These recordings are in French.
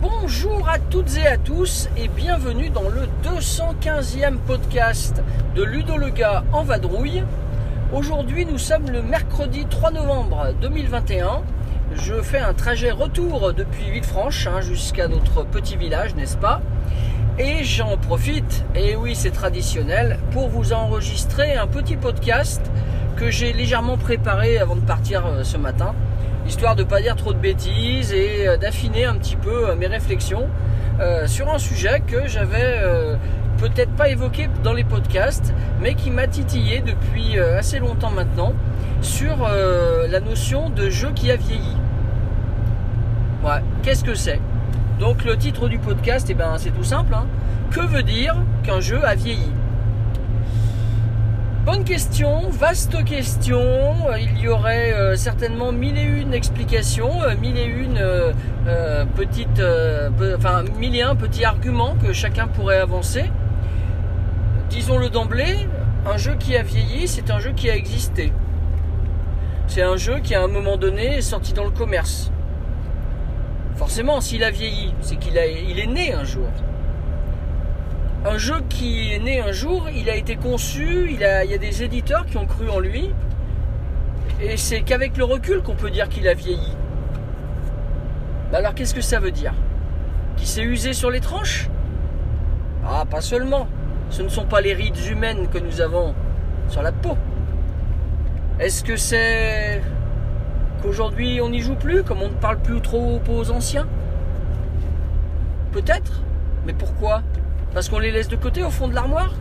Bonjour à toutes et à tous et bienvenue dans le 215e podcast de Ludo le gars en vadrouille. Aujourd'hui nous sommes le mercredi 3 novembre 2021. Je fais un trajet retour depuis Villefranche hein, jusqu'à notre petit village, n'est-ce pas? Et j'en profite, et oui c'est traditionnel, pour vous enregistrer un petit podcast que j'ai légèrement préparé avant de partir euh, ce matin, histoire de ne pas dire trop de bêtises et euh, d'affiner un petit peu euh, mes réflexions sur un sujet que j'avais peut-être pas évoqué dans les podcasts, mais qui m'a titillé depuis euh, assez longtemps maintenant sur euh, la notion de jeu qui a vieilli. Qu'est-ce que c'est? Donc le titre du podcast, eh ben, c'est tout simple. hein. Que veut dire qu'un jeu a vieilli? Bonne question, vaste question. Il y aurait euh, certainement mille et une explications, mille et une enfin mille et un petits arguments que chacun pourrait avancer. Disons-le d'emblée, un jeu qui a vieilli, c'est un jeu qui a existé. C'est un jeu qui à un moment donné est sorti dans le commerce. Forcément, s'il a vieilli, c'est qu'il est né un jour un jeu qui est né un jour, il a été conçu, il, y a des éditeurs qui ont cru en lui, et c'est qu'avec le recul qu'on peut dire qu'il a vieilli. Alors qu'est-ce que ça veut dire? Qu'il s'est usé sur les tranches? Ah, pas seulement. Ce ne sont pas les rides humaines que nous avons sur la peau. Est-ce que c'est qu'aujourd'hui on n'y joue plus, comme on ne parle plus trop aux anciens? Peut-être, mais pourquoi? Parce qu'on les laisse de côté au fond de l'armoire?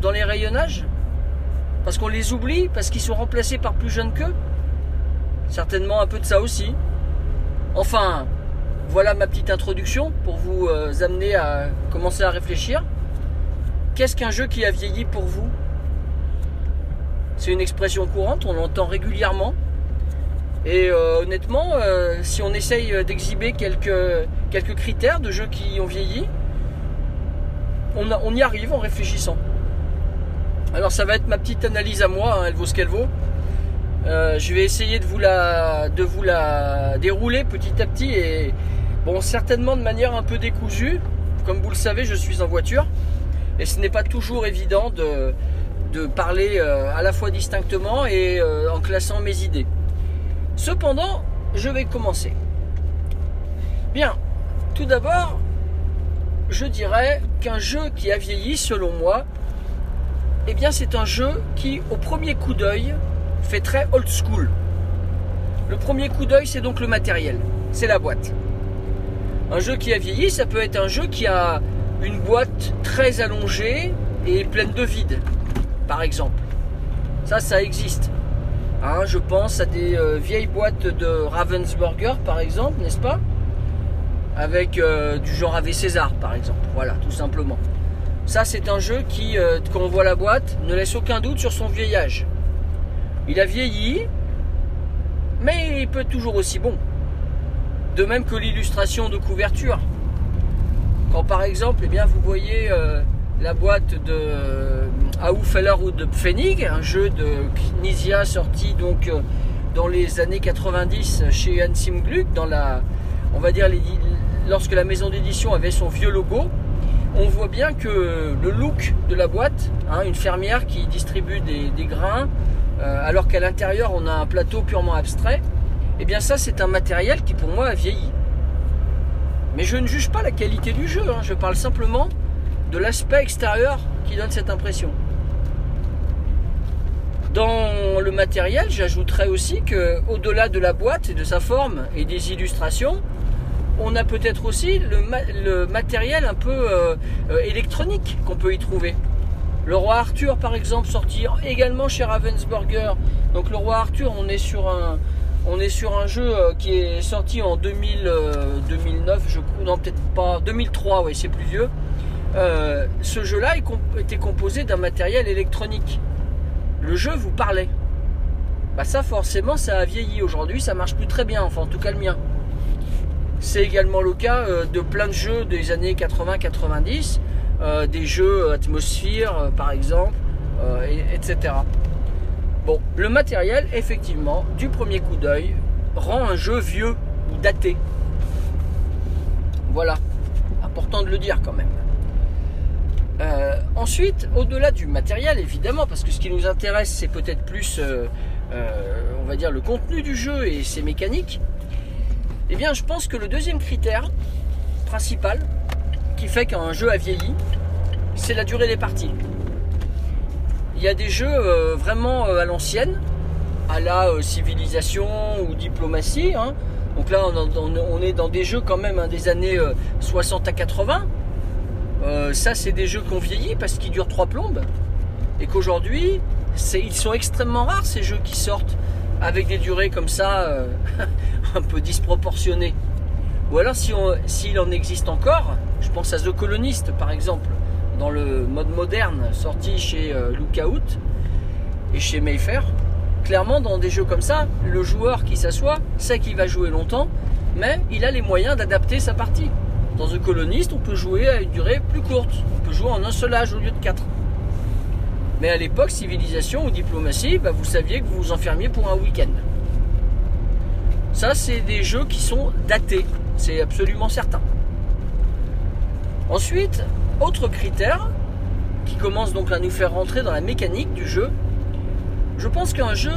Dans les rayonnages? Parce qu'on les oublie? Parce qu'ils sont remplacés par plus jeunes qu'eux? Certainement un peu de ça aussi. Enfin, voilà ma petite introduction pour vous euh, amener à commencer à réfléchir. Qu'est-ce qu'un jeu qui a vieilli pour vous? C'est une expression courante, on l'entend régulièrement. Et euh, honnêtement, euh, si on essaye d'exhiber quelques, critères de jeux qui ont vieilli, on y arrive en réfléchissant. Alors ça va être ma petite analyse à moi, hein, elle vaut ce qu'elle vaut. Euh, je vais essayer de vous, la, de vous la dérouler petit à petit et bon certainement de manière un peu décousue. Comme vous le savez, je suis en voiture et ce n'est pas toujours évident de, parler euh, à la fois distinctement et euh, en classant mes idées. Cependant, je vais commencer. Bien, tout d'abord, je dirais qu'un jeu qui a vieilli, selon moi, eh bien c'est un jeu qui, au premier coup d'œil, fait très old school. Le premier coup d'œil, c'est donc le matériel, c'est la boîte. Un jeu qui a vieilli, ça peut être un jeu qui a une boîte très allongée et pleine de vide, par exemple. Ça, ça existe. Hein, je pense à des euh, vieilles boîtes de Ravensburger, par exemple, n'est-ce pas? Avec euh, du genre AV César par exemple. Voilà, tout simplement. Ça, c'est un jeu qui, euh, quand on voit la boîte, ne laisse aucun doute sur son vieillage. Il a vieilli, mais il peut être toujours aussi bon. De même que l'illustration de couverture. Quand par exemple, eh bien, vous voyez euh, la boîte de euh, Aufeller ou de Pfennig, un jeu de Knizia sorti donc euh, dans les années 90 chez Hansim Gluck, dans la, on va dire lorsque la maison d'édition avait son vieux logo, on voit bien que le look de la boîte, hein, une fermière qui distribue des, grains, euh, alors qu'à l'intérieur on a un plateau purement abstrait, et bien ça c'est un matériel qui pour moi a vieilli. Mais je ne juge pas la qualité du jeu, hein, je parle simplement de l'aspect extérieur qui donne cette impression. Dans le matériel, j'ajouterais aussi que au-delà de la boîte et de sa forme et des illustrations, on a peut-être aussi le, ma- le matériel un peu euh, euh, électronique qu'on peut y trouver. Le roi Arthur, par exemple, sorti également chez Ravensburger. Donc le roi Arthur, on est sur un, on est sur un jeu euh, qui est sorti en 2000, euh, 2009, je crois, non peut-être pas, 2003, oui, c'est plus vieux. Euh, ce jeu-là était composé d'un matériel électronique. Le jeu vous parlait. bah ça forcément ça a vieilli aujourd'hui, ça marche plus très bien, enfin en tout cas le mien. C'est également le cas de plein de jeux des années 80-90, euh, des jeux atmosphère par exemple, etc. Le matériel, effectivement, du premier coup d'œil, rend un jeu vieux ou daté. Voilà, important de le dire quand même. ensuite, au-delà du matériel, évidemment, parce que ce qui nous intéresse, c'est peut-être plus, on va dire, le contenu du jeu et ses mécaniques. Eh bien, je pense que le deuxième critère principal qui fait qu'un jeu a vieilli, c'est la durée des parties. Il y a des jeux euh, vraiment euh, à l'ancienne, à la euh, civilisation ou diplomatie. Hein. Donc là, on, est dans des jeux quand même hein, des années 60 à 80. ça, c'est des jeux qui ont vieilli parce qu'ils durent trois plombes. Et qu'aujourd'hui, ils sont extrêmement rares ces jeux qui sortent avec des durées comme ça. un peu disproportionné. Ou alors s'il en existe encore, je pense à The Colonist par exemple, dans le mode moderne sorti chez euh, Lookout et chez Mayfair. Clairement dans des jeux comme ça, le joueur qui s'assoit sait qu'il va jouer longtemps, mais il a les moyens d'adapter sa partie. Dans The Colonist, on peut jouer à une durée plus courte. On peut jouer en un seul âge au lieu de quatre. Mais à l'époque, civilisation ou diplomatie, bah, vous saviez que vous vous enfermiez pour un week-end. Ça, c'est des jeux qui sont datés, c'est absolument certain. Ensuite, autre critère qui commence donc à nous faire rentrer dans la mécanique du jeu. Je pense qu'un jeu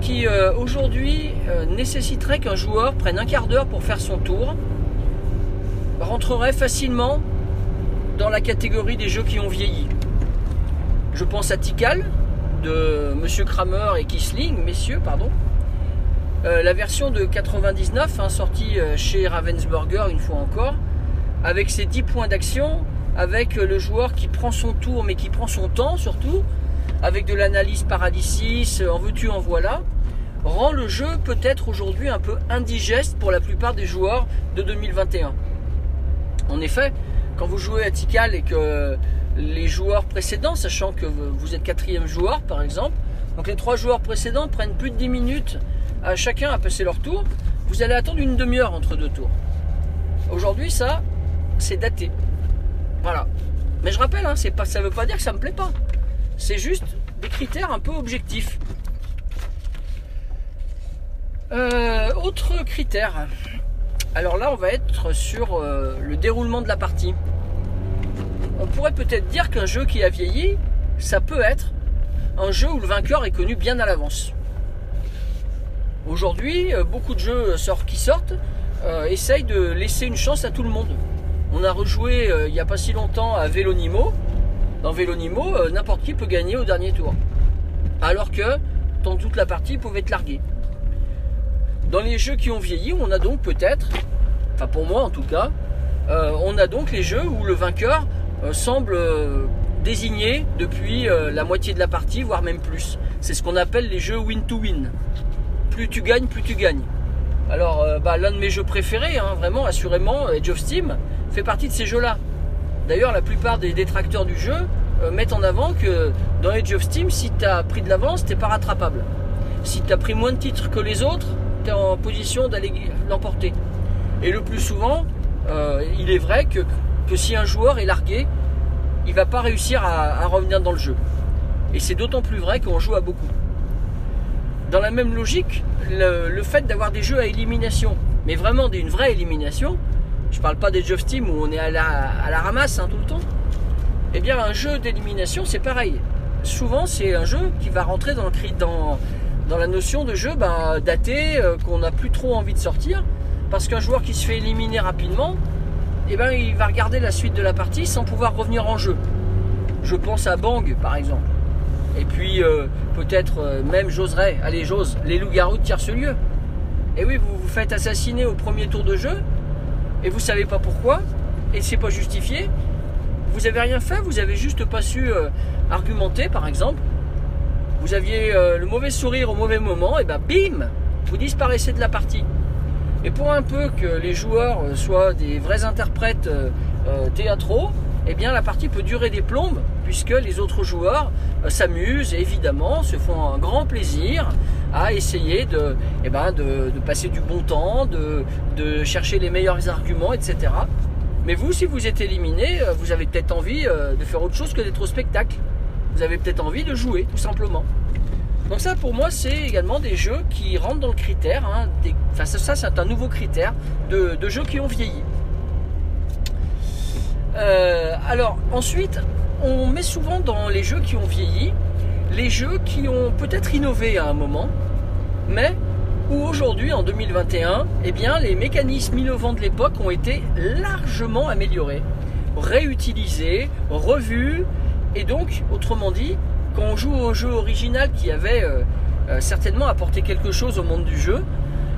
qui euh, aujourd'hui euh, nécessiterait qu'un joueur prenne un quart d'heure pour faire son tour rentrerait facilement dans la catégorie des jeux qui ont vieilli. Je pense à Tikal de Monsieur Kramer et Kisling, messieurs, pardon, euh, la version de 99, hein, sortie chez Ravensburger une fois encore, avec ses 10 points d'action, avec euh, le joueur qui prend son tour mais qui prend son temps surtout, avec de l'analyse paralysis, en veux-tu, en voilà, rend le jeu peut-être aujourd'hui un peu indigeste pour la plupart des joueurs de 2021. En effet, quand vous jouez à Tikal et que les joueurs précédents, sachant que vous êtes quatrième joueur par exemple, donc les trois joueurs précédents prennent plus de 10 minutes à chacun à passer leur tour, vous allez attendre une demi-heure entre deux tours. Aujourd'hui, ça, c'est daté. Voilà. Mais je rappelle, hein, ça ne veut pas dire que ça me plaît pas. C'est juste des critères un peu objectifs. Euh, autre critère. Alors là, on va être sur euh, le déroulement de la partie. On pourrait peut-être dire qu'un jeu qui a vieilli, ça peut être un jeu où le vainqueur est connu bien à l'avance. Aujourd'hui, euh, beaucoup de jeux qui sortent essayent de laisser une chance à tout le monde. On a rejoué euh, il n'y a pas si longtemps à Vélonimo. Dans Vélonimo, n'importe qui peut gagner au dernier tour. Alors que dans toute la partie, pouvait être largué. Dans les jeux qui ont vieilli, on a donc peut-être, enfin pour moi en tout cas, on a donc les jeux où le vainqueur semble désigné depuis la moitié de la partie, voire même plus. C'est ce qu'on appelle les jeux win-to-win. win to win plus tu gagnes, plus tu gagnes. Alors, euh, bah, l'un de mes jeux préférés, hein, vraiment, assurément, Edge of Steam, fait partie de ces jeux-là. D'ailleurs, la plupart des détracteurs du jeu euh, mettent en avant que dans Edge of Steam, si tu as pris de l'avance, t'es pas rattrapable. Si tu as pris moins de titres que les autres, tu es en position d'aller l'emporter. Et le plus souvent, euh, il est vrai que, si un joueur est largué, il va pas réussir à, à revenir dans le jeu. Et c'est d'autant plus vrai qu'on joue à beaucoup dans la même logique, le, fait d'avoir des jeux à élimination, mais vraiment une vraie élimination, je parle pas des jeux Steam où on est à la, ramasse hein, tout le temps, eh bien un jeu d'élimination c'est pareil. Souvent c'est un jeu qui va rentrer dans, la notion de jeu ben, daté, euh, qu'on n'a plus trop envie de sortir, parce qu'un joueur qui se fait éliminer rapidement, eh ben, il va regarder la suite de la partie sans pouvoir revenir en jeu. Je pense à Bang par exemple. Et puis euh, peut-être euh, même j'oserais, allez j'ose, les loups-garous de ce lieu. Et oui, vous vous faites assassiner au premier tour de jeu, et vous savez pas pourquoi, et c'est pas justifié. Vous avez rien fait, vous avez juste pas su euh, argumenter par exemple. Vous aviez le mauvais sourire au mauvais moment, et ben bim, vous disparaissez de la partie. Et pour un peu que les joueurs soient des vrais interprètes théâtraux, eh bien la partie peut durer des plombes puisque les autres joueurs euh, s'amusent évidemment, se font un grand plaisir à essayer de, eh ben, de, de passer du bon temps, de, de chercher les meilleurs arguments, etc. Mais vous, si vous êtes éliminé, euh, vous avez peut-être envie euh, de faire autre chose que d'être au spectacle. Vous avez peut-être envie de jouer, tout simplement. Donc ça, pour moi, c'est également des jeux qui rentrent dans le critère. hein, des- Enfin, ça, c'est un nouveau critère de, de jeux qui ont vieilli. Euh, alors, ensuite, on met souvent dans les jeux qui ont vieilli les jeux qui ont peut-être innové à un moment, mais où aujourd'hui, en 2021, eh bien, les mécanismes innovants de l'époque ont été largement améliorés, réutilisés, revus, et donc, autrement dit, quand on joue au jeu original qui avait euh, euh, certainement apporté quelque chose au monde du jeu,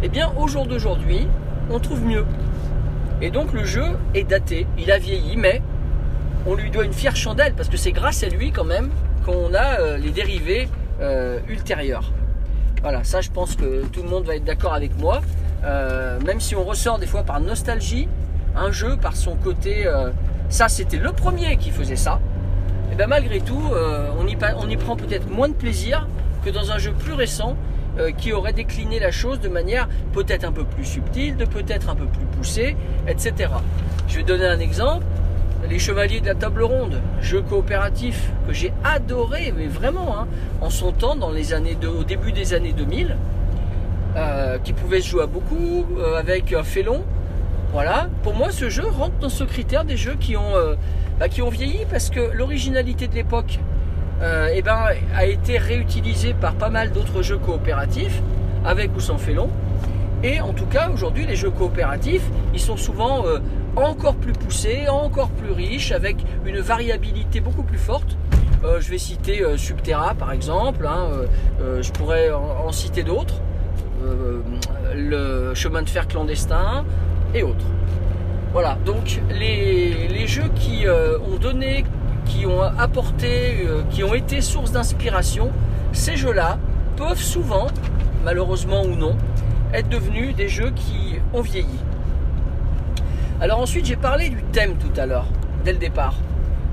eh bien, au jour d'aujourd'hui, on trouve mieux. Et donc, le jeu est daté, il a vieilli, mais on lui doit une fière chandelle parce que c'est grâce à lui quand même qu'on a euh, les dérivés euh, ultérieurs. Voilà, ça je pense que tout le monde va être d'accord avec moi. Euh, même si on ressort des fois par nostalgie, un jeu par son côté, ça c'était le premier qui faisait ça. Et bien malgré tout, on, y, on y prend peut-être moins de plaisir que dans un jeu plus récent qui aurait décliné la chose de manière peut-être un peu plus subtile, de peut-être un peu plus poussée, etc. Je vais donner un exemple. Les Chevaliers de la Table Ronde, jeu coopératif que j'ai adoré, mais vraiment, hein, en son temps, dans les années de- au début des années 2000, euh, qui pouvait se jouer à beaucoup, euh, avec un félon. Voilà, pour moi, ce jeu rentre dans ce critère des jeux qui ont, euh, bah, qui ont vieilli parce que l'originalité de l'époque euh, eh ben, a été réutilisée par pas mal d'autres jeux coopératifs, avec ou sans félon. Et en tout cas, aujourd'hui, les jeux coopératifs, ils sont souvent euh, encore plus poussés, encore plus riches, avec une variabilité beaucoup plus forte. Euh, je vais citer euh, Subterra, par exemple. hein, euh, je pourrais en, citer d'autres. Le chemin de fer clandestin et autres. Voilà, donc les, jeux qui ont donné, qui ont apporté, qui ont été source d'inspiration, ces jeux-là peuvent souvent, malheureusement ou non, être devenus des jeux qui ont vieilli. Alors ensuite, j'ai parlé du thème tout à l'heure, dès le départ.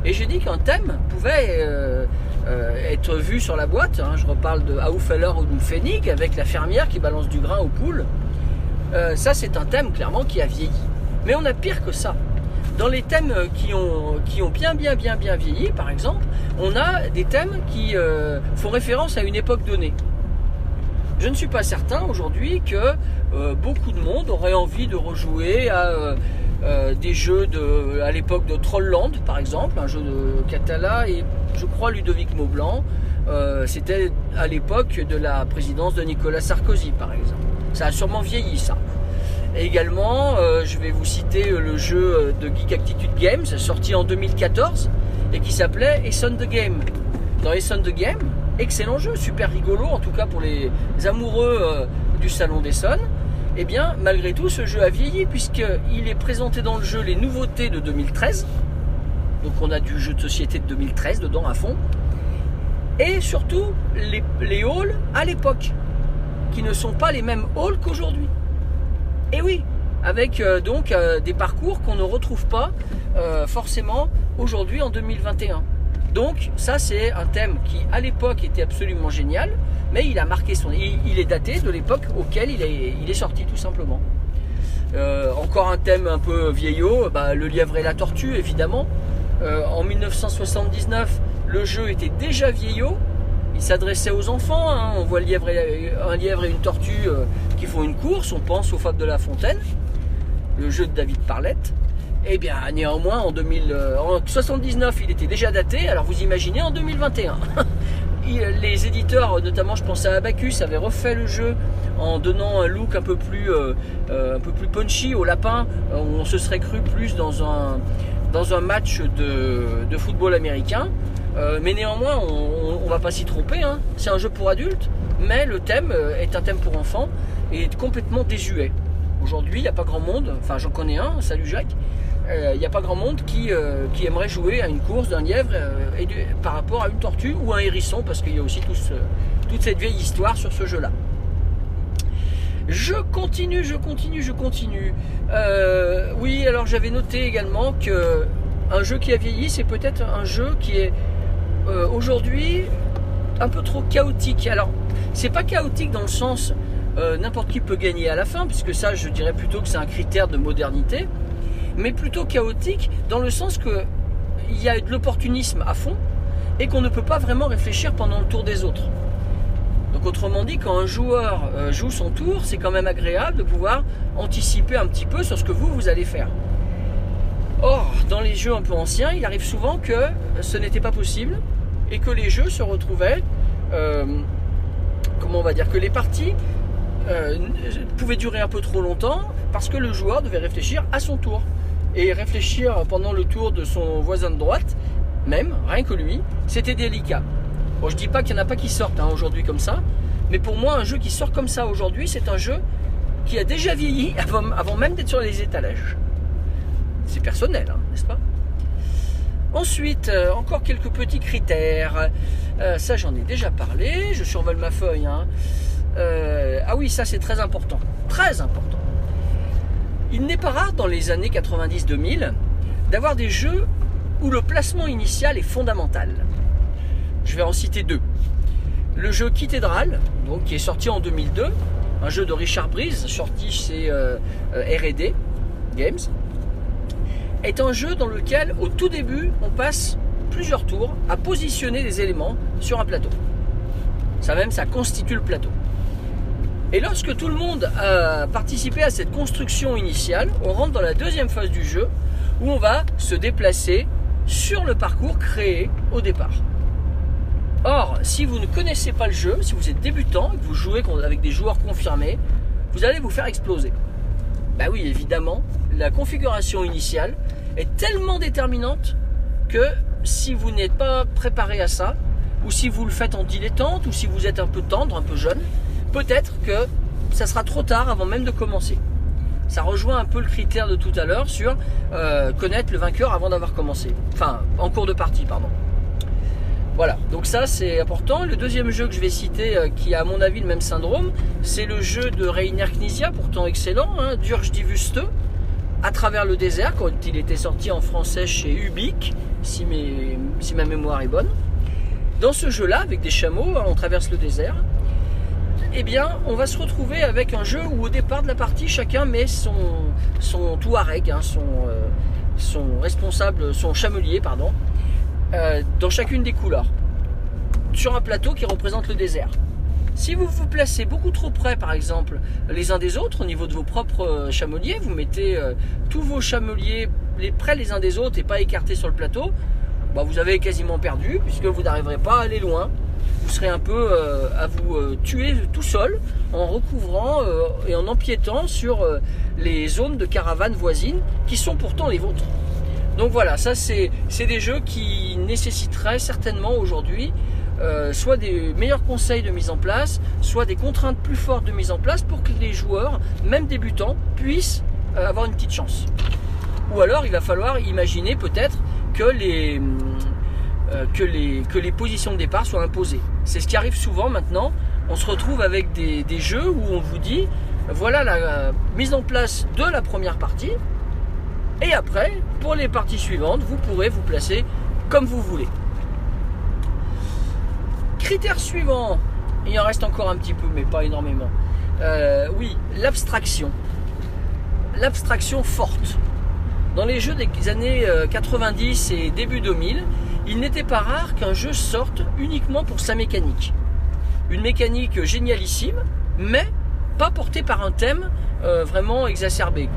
Et j'ai dit qu'un thème pouvait euh, euh, être vu sur la boîte. hein. Je reparle de Aufeller ou de Pfennig avec la fermière qui balance du grain aux poules. Euh, ça, c'est un thème clairement qui a vieilli. Mais on a pire que ça. Dans les thèmes qui ont, qui bien, bien, bien, bien vieilli, par exemple, on a des thèmes qui font référence à une époque donnée. Je ne suis pas certain aujourd'hui que beaucoup de monde aurait envie de rejouer à euh, des jeux de, à l'époque de Trollland, par exemple, un jeu de Catala et je crois Ludovic Maublanc. Euh, C'était à l'époque de la présidence de Nicolas Sarkozy, par exemple. Ça a sûrement vieilli, ça. Et également, euh, je vais vous citer le jeu de Geek Attitude Games, sorti en 2014 et qui s'appelait Essonne the Game. Dans Essonne the Game, excellent jeu, super rigolo, en tout cas pour les amoureux du salon d'Essonne. Eh bien, malgré tout, ce jeu a vieilli puisqu'il est présenté dans le jeu les nouveautés de 2013. Donc on a du jeu de société de 2013 dedans à fond. Et surtout, les, halls à l'époque, qui ne sont pas les mêmes halls qu'aujourd'hui. Et oui, avec euh, donc euh, des parcours qu'on ne retrouve pas euh, forcément aujourd'hui en 2021. Donc ça c'est un thème qui à l'époque était absolument génial, mais il a marqué son, il, est daté de l'époque auquel il est, sorti tout simplement. Euh, encore un thème un peu vieillot, bah, le lièvre et la tortue évidemment. Euh, en 1979, le jeu était déjà vieillot. Il s'adressait aux enfants. hein. On voit le un lièvre et une tortue euh, qui font une course. On pense aux Fables de la Fontaine, le jeu de David Parlette. Eh bien, néanmoins, en 2000, euh, en 79, il était déjà daté. Alors, vous imaginez en 2021. Il- les éditeurs, notamment, je pense à Abacus, avaient refait le jeu en donnant un look un peu plus, euh, euh, punchy au lapin. Euh, on se serait cru plus dans un, match de, football américain. Mais néanmoins, on, on va pas s'y tromper. hein. C'est un jeu pour adultes, mais le thème est un thème pour enfants et est complètement désuet. Aujourd'hui, il n'y a pas grand monde, enfin j'en connais un, salut Jacques, il n'y a pas grand monde qui, euh, qui aimerait jouer à une course d'un lièvre euh, par rapport à une tortue ou un hérisson, parce qu'il y a aussi toute cette vieille histoire sur ce jeu-là. Je continue, je continue, je continue. Euh, oui, alors j'avais noté également que un jeu qui a vieilli, c'est peut-être un jeu qui est euh, aujourd'hui un peu trop chaotique. Alors, c'est pas chaotique dans le sens euh, n'importe qui peut gagner à la fin, puisque ça, je dirais plutôt que c'est un critère de modernité, mais plutôt chaotique dans le sens que il y a de l'opportunisme à fond et qu'on ne peut pas vraiment réfléchir pendant le tour des autres. Donc autrement dit, quand un joueur euh, joue son tour, c'est quand même agréable de pouvoir anticiper un petit peu sur ce que vous, vous allez faire. Or, dans les jeux un peu anciens, il arrive souvent que ce n'était pas possible et que les jeux se retrouvaient, euh, comment on va dire, que les parties euh, pouvaient durer un peu trop longtemps parce que le joueur devait réfléchir à son tour. Et réfléchir pendant le tour de son voisin de droite, même, rien que lui, c'était délicat. Bon, je dis pas qu'il n'y en a pas qui sortent hein, aujourd'hui comme ça, mais pour moi, un jeu qui sort comme ça aujourd'hui, c'est un jeu qui a déjà vieilli avant, même d'être sur les étalages. C'est personnel, hein, n'est-ce pas? Ensuite, euh, encore quelques petits critères. Euh, ça, j'en ai déjà parlé. Je survole ma feuille. hein. Euh, ah oui, ça, c'est très important. Très important. Il n'est pas rare dans les années 90-2000 d'avoir des jeux où le placement initial est fondamental. Je vais en citer deux. Le jeu Cathedral, donc qui est sorti en 2002, un jeu de Richard Breeze, sorti chez euh, euh, R&D Games, est un jeu dans lequel, au tout début, on passe plusieurs tours à positionner des éléments sur un plateau. Ça même, ça constitue le plateau. Et lorsque tout le monde a participé à cette construction initiale, on rentre dans la deuxième phase du jeu où on va se déplacer sur le parcours créé au départ. Or, si vous ne connaissez pas le jeu, si vous êtes débutant et que vous jouez avec des joueurs confirmés, vous allez vous faire exploser. Bah oui, évidemment, la configuration initiale est tellement déterminante que si vous n'êtes pas préparé à ça, ou si vous le faites en dilettante, ou si vous êtes un peu tendre, un peu jeune, peut-être que ça sera trop tard avant même de commencer. Ça rejoint un peu le critère de tout à l'heure sur euh, connaître le vainqueur avant d'avoir commencé. Enfin, en cours de partie, pardon. Voilà, donc ça c'est important. Le deuxième jeu que je vais citer, euh, qui a à mon avis le même syndrome, c'est le jeu de Reiner Knizia, pourtant excellent, hein, Durge Divuste, à travers le désert, quand il était sorti en français chez Ubik, si, mes- si ma mémoire est bonne. Dans ce jeu-là, avec des chameaux, hein, on traverse le désert. Eh bien, on va se retrouver avec un jeu où au départ de la partie, chacun met son, touareg, hein, son, euh, son responsable, son chamelier, pardon, euh, dans chacune des couleurs, sur un plateau qui représente le désert. Si vous vous placez beaucoup trop près, par exemple, les uns des autres, au niveau de vos propres euh, chameliers, vous mettez tous vos chameliers les près les uns des autres et pas écartés sur le plateau, bah, vous avez quasiment perdu, puisque vous n'arriverez pas à aller loin. Vous serez un peu euh, à vous euh, tuer tout seul en recouvrant euh, et en empiétant sur les zones de caravanes voisines qui sont pourtant les vôtres. Donc voilà, ça c'est des jeux qui nécessiteraient certainement aujourd'hui soit des meilleurs conseils de mise en place, soit des contraintes plus fortes de mise en place pour que les joueurs, même débutants, puissent avoir une petite chance. Ou alors il va falloir imaginer peut-être que les, euh, que, les, que les positions de départ soient imposées. C'est ce qui arrive souvent maintenant. On se retrouve avec des, jeux où on vous dit voilà la euh, mise en place de la première partie. Et après, pour les parties suivantes, vous pourrez vous placer comme vous voulez. Critère suivant, il en reste encore un petit peu, mais pas énormément. Euh, oui, l'abstraction. L'abstraction forte. Dans les jeux des années euh, 90 et début 2000, il n'était pas rare qu'un jeu sorte uniquement pour sa mécanique. Une mécanique génialissime, mais pas portée par un thème euh, vraiment exacerbé.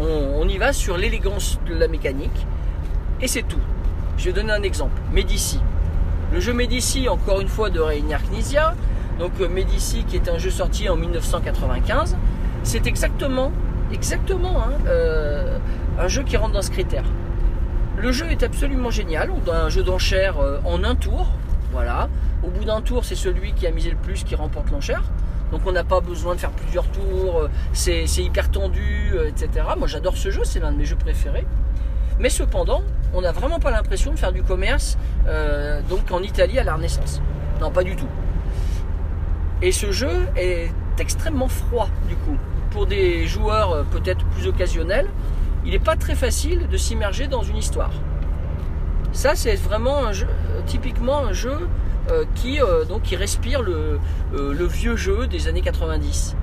On, y va sur l'élégance de la mécanique, et c'est tout. Je vais donner un exemple. Medici. Le jeu Medici, encore une fois, de Reiner Knizia. Donc euh, Medici, qui est un jeu sorti en 1995, c'est exactement, exactement hein, euh, un jeu qui rentre dans ce critère. Le jeu est absolument génial. On a un jeu d'enchères euh, en un tour. Voilà. Au bout d'un tour, c'est celui qui a misé le plus qui remporte l'enchère. Donc on n'a pas besoin de faire plusieurs tours. euh, C'est hyper tendu, euh, etc. Moi j'adore ce jeu, c'est l'un de mes jeux préférés. Mais cependant, on n'a vraiment pas l'impression de faire du commerce donc en Italie à la Renaissance. Non, pas du tout. Et ce jeu est extrêmement froid du coup. Pour des joueurs peut-être plus occasionnels, il n'est pas très facile de s'immerger dans une histoire. Ça, c'est vraiment jeu, typiquement un jeu euh, qui, euh, donc, qui respire le, euh, le vieux jeu des années 90.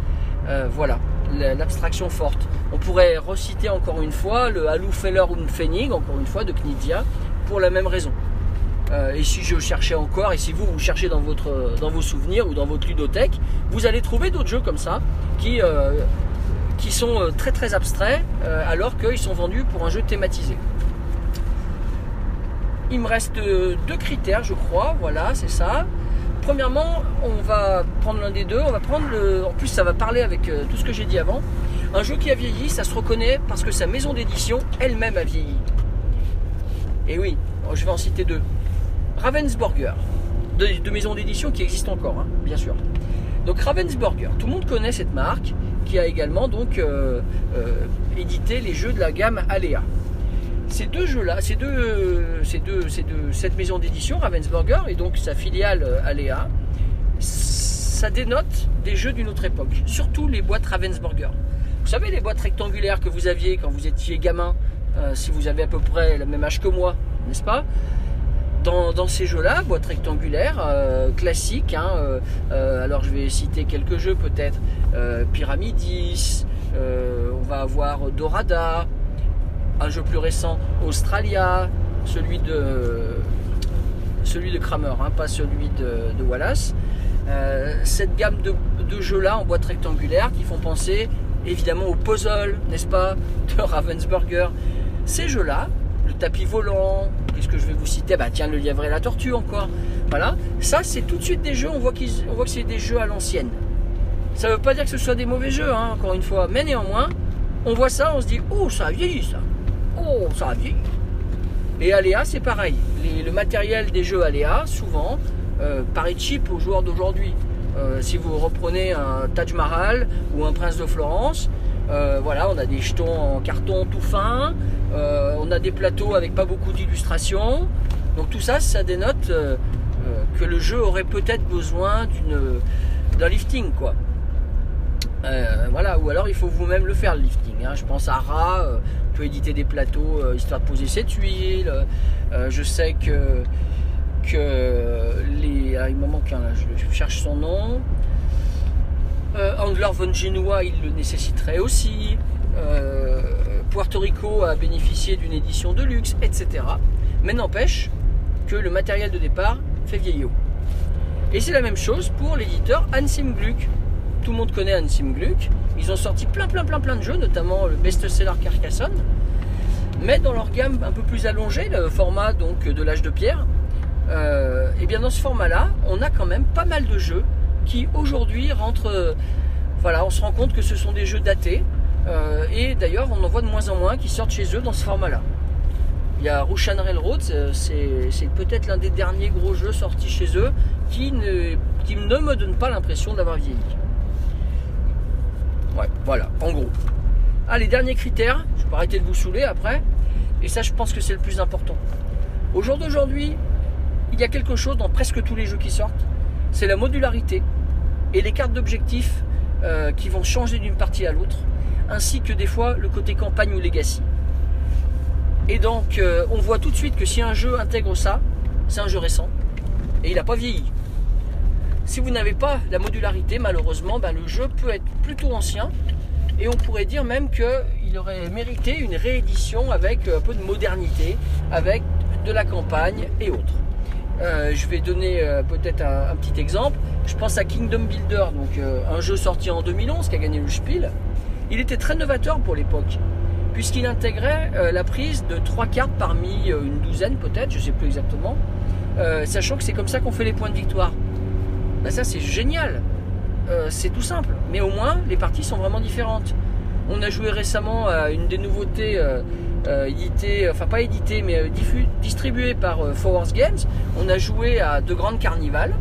Euh, voilà, la- l'abstraction forte. On pourrait reciter encore une fois le Hallo Feller und Pfennig, encore une fois, de Knizia, pour la même raison. Et si je cherchais encore, et si vous, vous cherchez dans, votre, dans vos souvenirs ou dans votre ludothèque, vous allez trouver d'autres jeux comme ça qui, qui sont euh, très très abstraits euh, alors qu'ils sont vendus pour un jeu thématisé. Il me reste euh, deux critères, je crois. Voilà, c'est ça. Premièrement, on va prendre l'un des deux. On va prendre le. En plus, ça va parler avec tout ce que j'ai dit avant. Un jeu qui a vieilli, ça se reconnaît parce que sa maison d'édition elle-même a vieilli. Et oui, je vais en citer deux. Ravensburger, de, de maisons d'édition qui existent encore, hein, bien sûr. Donc Ravensburger, tout le monde connaît cette marque qui a également donc euh, euh, édité les jeux de la gamme Alea. Ces deux jeux-là, ces deux, ces deux, ces deux, cette maison d'édition Ravensburger et donc sa filiale euh, Alea, ça dénote des jeux d'une autre époque, surtout les boîtes Ravensburger. Vous savez les boîtes rectangulaires que vous aviez quand vous étiez gamin, si vous avez à peu près le même âge que moi, n'est-ce pas? Dans, ces jeux-là, boîte rectangulaire, euh, classique, hein, euh, euh, alors je vais citer quelques jeux peut-être, Pyramidis, on va avoir Dorada, un jeu plus récent, Australia, celui de, Kramer, hein, pas celui de, Wallace. Cette gamme de, de jeux-là en boîte rectangulaire qui font penser évidemment au puzzle, n'est-ce pas, de Ravensburger. Ces jeux-là, le tapis volant, qu'est-ce que je vais vous citer Bah tiens, le lièvre et la tortue encore. Voilà, ça c'est tout de suite des jeux, on voit, qu'ils, voit que c'est des jeux à l'ancienne. Ça ne veut pas dire que ce soit des mauvais jeux, hein, encore une fois, mais néanmoins, on voit ça, on se dit, oh ça a vieilli ça, oh ça a vieilli. Et Aléa c'est pareil, le matériel des jeux Aléa, souvent, euh, paraît cheap aux joueurs d'aujourd'hui. Euh, si vous reprenez un Taj Mahal ou un Prince de Florence, euh, voilà, on a des jetons en carton tout fin, euh, on a des plateaux avec pas beaucoup d'illustrations. Donc tout ça, ça dénote euh, que le jeu aurait peut-être besoin d'un lifting, quoi. Voilà, ou alors il faut vous-même le faire le lifting. hein. Je pense à Ra, euh, peut éditer des plateaux histoire de poser cette huile. Je sais que que les, ah, il m'en manque un je cherche son nom. Euh, Angler von Genoa, il le nécessiterait aussi. Euh, Puerto Rico a bénéficié d'une édition de luxe, etc. Mais n'empêche que le matériel de départ fait vieillot. Et c'est la même chose pour l'éditeur Hansim Gluck. Tout le monde connaît Hansim Gluck. Ils ont sorti plein plein plein plein de jeux, notamment le best-seller Carcassonne. Mais dans leur gamme un peu plus allongée, le format donc de l'âge de pierre, euh, et bien dans ce format-là, on a quand même pas mal de jeux qui aujourd'hui rentrent. euh, voilà, on se rend compte que ce sont des jeux datés. euh, et d'ailleurs, on en voit de moins en moins qui sortent chez eux dans ce format-là. Il y a Russian Railroad, c'est- c'est peut-être l'un des derniers gros jeux sortis chez eux qui ne, qui ne me donne pas l'impression d'avoir vieilli. Ouais, voilà, en gros. Allez, dernier critère, je vais arrêter de vous saouler après, et ça je pense que c'est le plus important. Au jour d'aujourd'hui, il y a quelque chose dans presque tous les jeux qui sortent, c'est la modularité et les cartes d'objectifs euh, qui vont changer d'une partie à l'autre, ainsi que des fois le côté campagne ou legacy. Et donc euh, on voit tout de suite que si un jeu intègre ça, c'est un jeu récent, et il n'a pas vieilli. Si vous n'avez pas la modularité, malheureusement, ben, le jeu peut être plutôt ancien, et on pourrait dire même qu'il aurait mérité une réédition avec un peu de modernité, avec de la campagne et autres. Euh, je vais donner euh, peut-être un, petit exemple. Je pense à Kingdom Builder, donc euh, un jeu sorti en 2011 qui a gagné le Spiel. Il était très novateur pour l'époque, puisqu'il intégrait la prise de trois cartes parmi une douzaine peut-être, je ne sais plus exactement, sachant que c'est comme ça qu'on fait les points de victoire. Ben ça c'est génial, c'est tout simple, mais au moins les parties sont vraiment différentes. On a joué récemment à une des nouveautés euh, éditées, enfin pas éditées, mais euh, distribuées par euh, Forwards Games. On a joué à De Grandes Carnivals,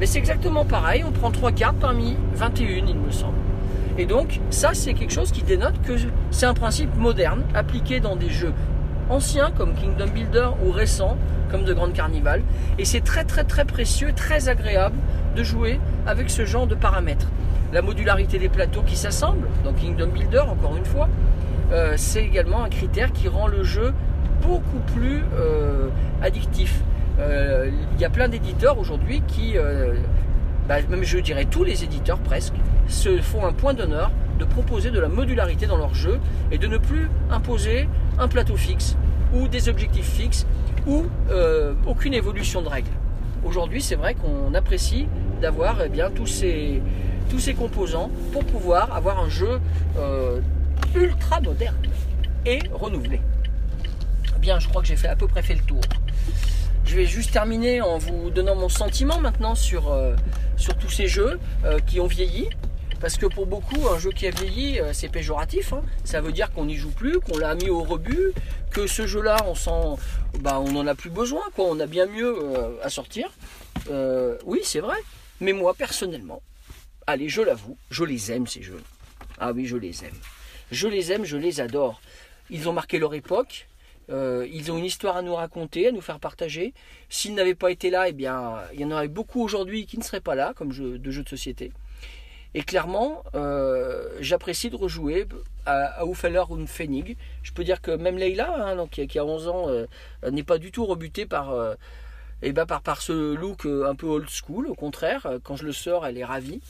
mais c'est exactement pareil, on prend trois cartes parmi 21 il me semble. Et donc ça c'est quelque chose qui dénote que c'est un principe moderne appliqué dans des jeux anciens comme Kingdom Builder ou récents comme De Grandes Carnivals. Et c'est très très très précieux, très agréable de jouer avec ce genre de paramètres. La modularité des plateaux qui s'assemblent dans Kingdom Builder, encore une fois, euh, c'est également un critère qui rend le jeu beaucoup plus euh, addictif. Euh, Il y a plein d'éditeurs aujourd'hui qui, bah, même je dirais tous les éditeurs presque, se font un point d'honneur de proposer de la modularité dans leur jeu et de ne plus imposer un plateau fixe ou des objectifs fixes ou aucune évolution de règles. Aujourd'hui, c'est vrai qu'on apprécie d'avoir eh bien tous ces, composants pour pouvoir avoir un jeu ultra moderne et renouvelé. Bien, je crois que j'ai fait à peu près fait le tour. Je vais juste terminer en vous donnant mon sentiment maintenant sur, euh, sur tous ces jeux euh, qui ont vieilli. Parce que pour beaucoup, un jeu qui a vieilli, euh, c'est péjoratif. hein. Ça veut dire qu'on n'y joue plus, qu'on l'a mis au rebut, que ce jeu-là, on s'en, bah, on n'en a plus besoin, quoi. On a bien mieux à sortir. Oui, c'est vrai. Mais moi, personnellement, allez, je l'avoue, je les aime ces jeux. Ah oui, je les aime. Je les aime, je les adore. Ils ont marqué leur époque. euh, ils ont une histoire à nous raconter, à nous faire partager. S'ils n'avaient pas été là, eh bien, il y en aurait beaucoup aujourd'hui qui ne seraient pas là, comme de jeux de société. Et clairement, euh, j'apprécie de rejouer à, à und Pfennig. Je peux dire que même Leila, hein, qui, a, qui a 11 ans, euh, n'est pas du tout rebutée par, eh ben, par, ce look un peu old school. Au contraire, quand je le sors, elle est ravie.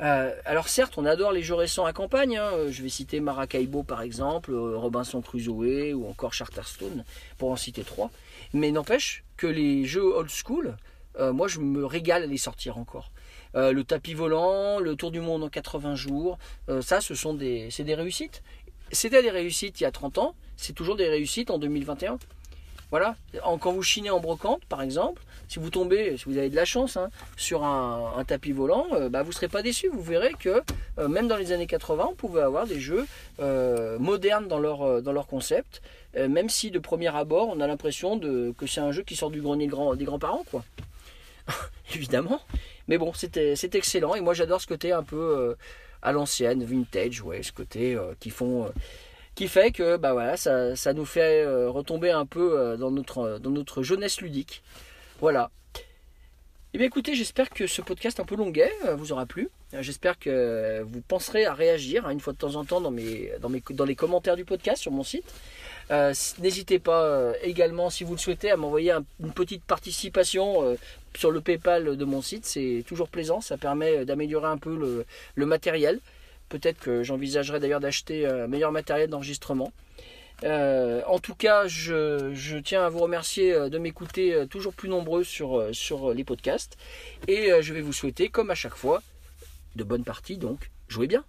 Euh, alors certes, on adore les jeux récents à campagne. hein. Je vais citer Maracaibo par exemple, euh, Robinson Crusoe ou encore Charterstone, pour en citer trois. Mais n'empêche que les jeux old school, euh, moi je me régale à les sortir encore. Euh, le tapis volant, le tour du monde en 80 jours, euh, ça ce sont des, c'est des réussites. C'était des réussites il y a 30 ans, c'est toujours des réussites en 2021. Voilà, quand vous chinez en brocante par exemple, si vous tombez, si vous avez de la chance, hein, sur un, tapis volant, euh, bah, vous ne serez pas déçu. Vous verrez que euh, même dans les années 80, on pouvait avoir des jeux euh, modernes dans leur, dans leur concept, même si de premier abord, on a l'impression que c'est un jeu qui sort du grenier des grands-parents. quoi. Évidemment. Mais bon, c'est excellent. Et moi, j'adore ce côté un peu à l'ancienne, vintage, ouais, ce côté qui font. Qui fait que bah voilà, ça, ça nous fait euh, retomber un peu euh, dans, notre, dans notre jeunesse ludique. Voilà. Eh bien écoutez, j'espère que ce podcast un peu longuet euh, vous aura plu. Euh, J'espère que vous penserez à réagir hein, une fois de temps en temps dans, les commentaires du podcast sur mon site. Euh, N'hésitez pas euh, également, si vous le souhaitez, à m'envoyer un- une petite participation euh, sur le PayPal de mon site. C'est toujours plaisant, ça permet d'améliorer un peu le matériel. Peut-être que j'envisagerai d'ailleurs d'acheter un meilleur matériel d'enregistrement. Euh, en tout cas, je, tiens à vous remercier euh, de m'écouter euh, toujours plus nombreux sur, euh, sur les podcasts. Et euh, je vais vous souhaiter, comme à chaque fois, de bonnes parties. Donc, jouez bien.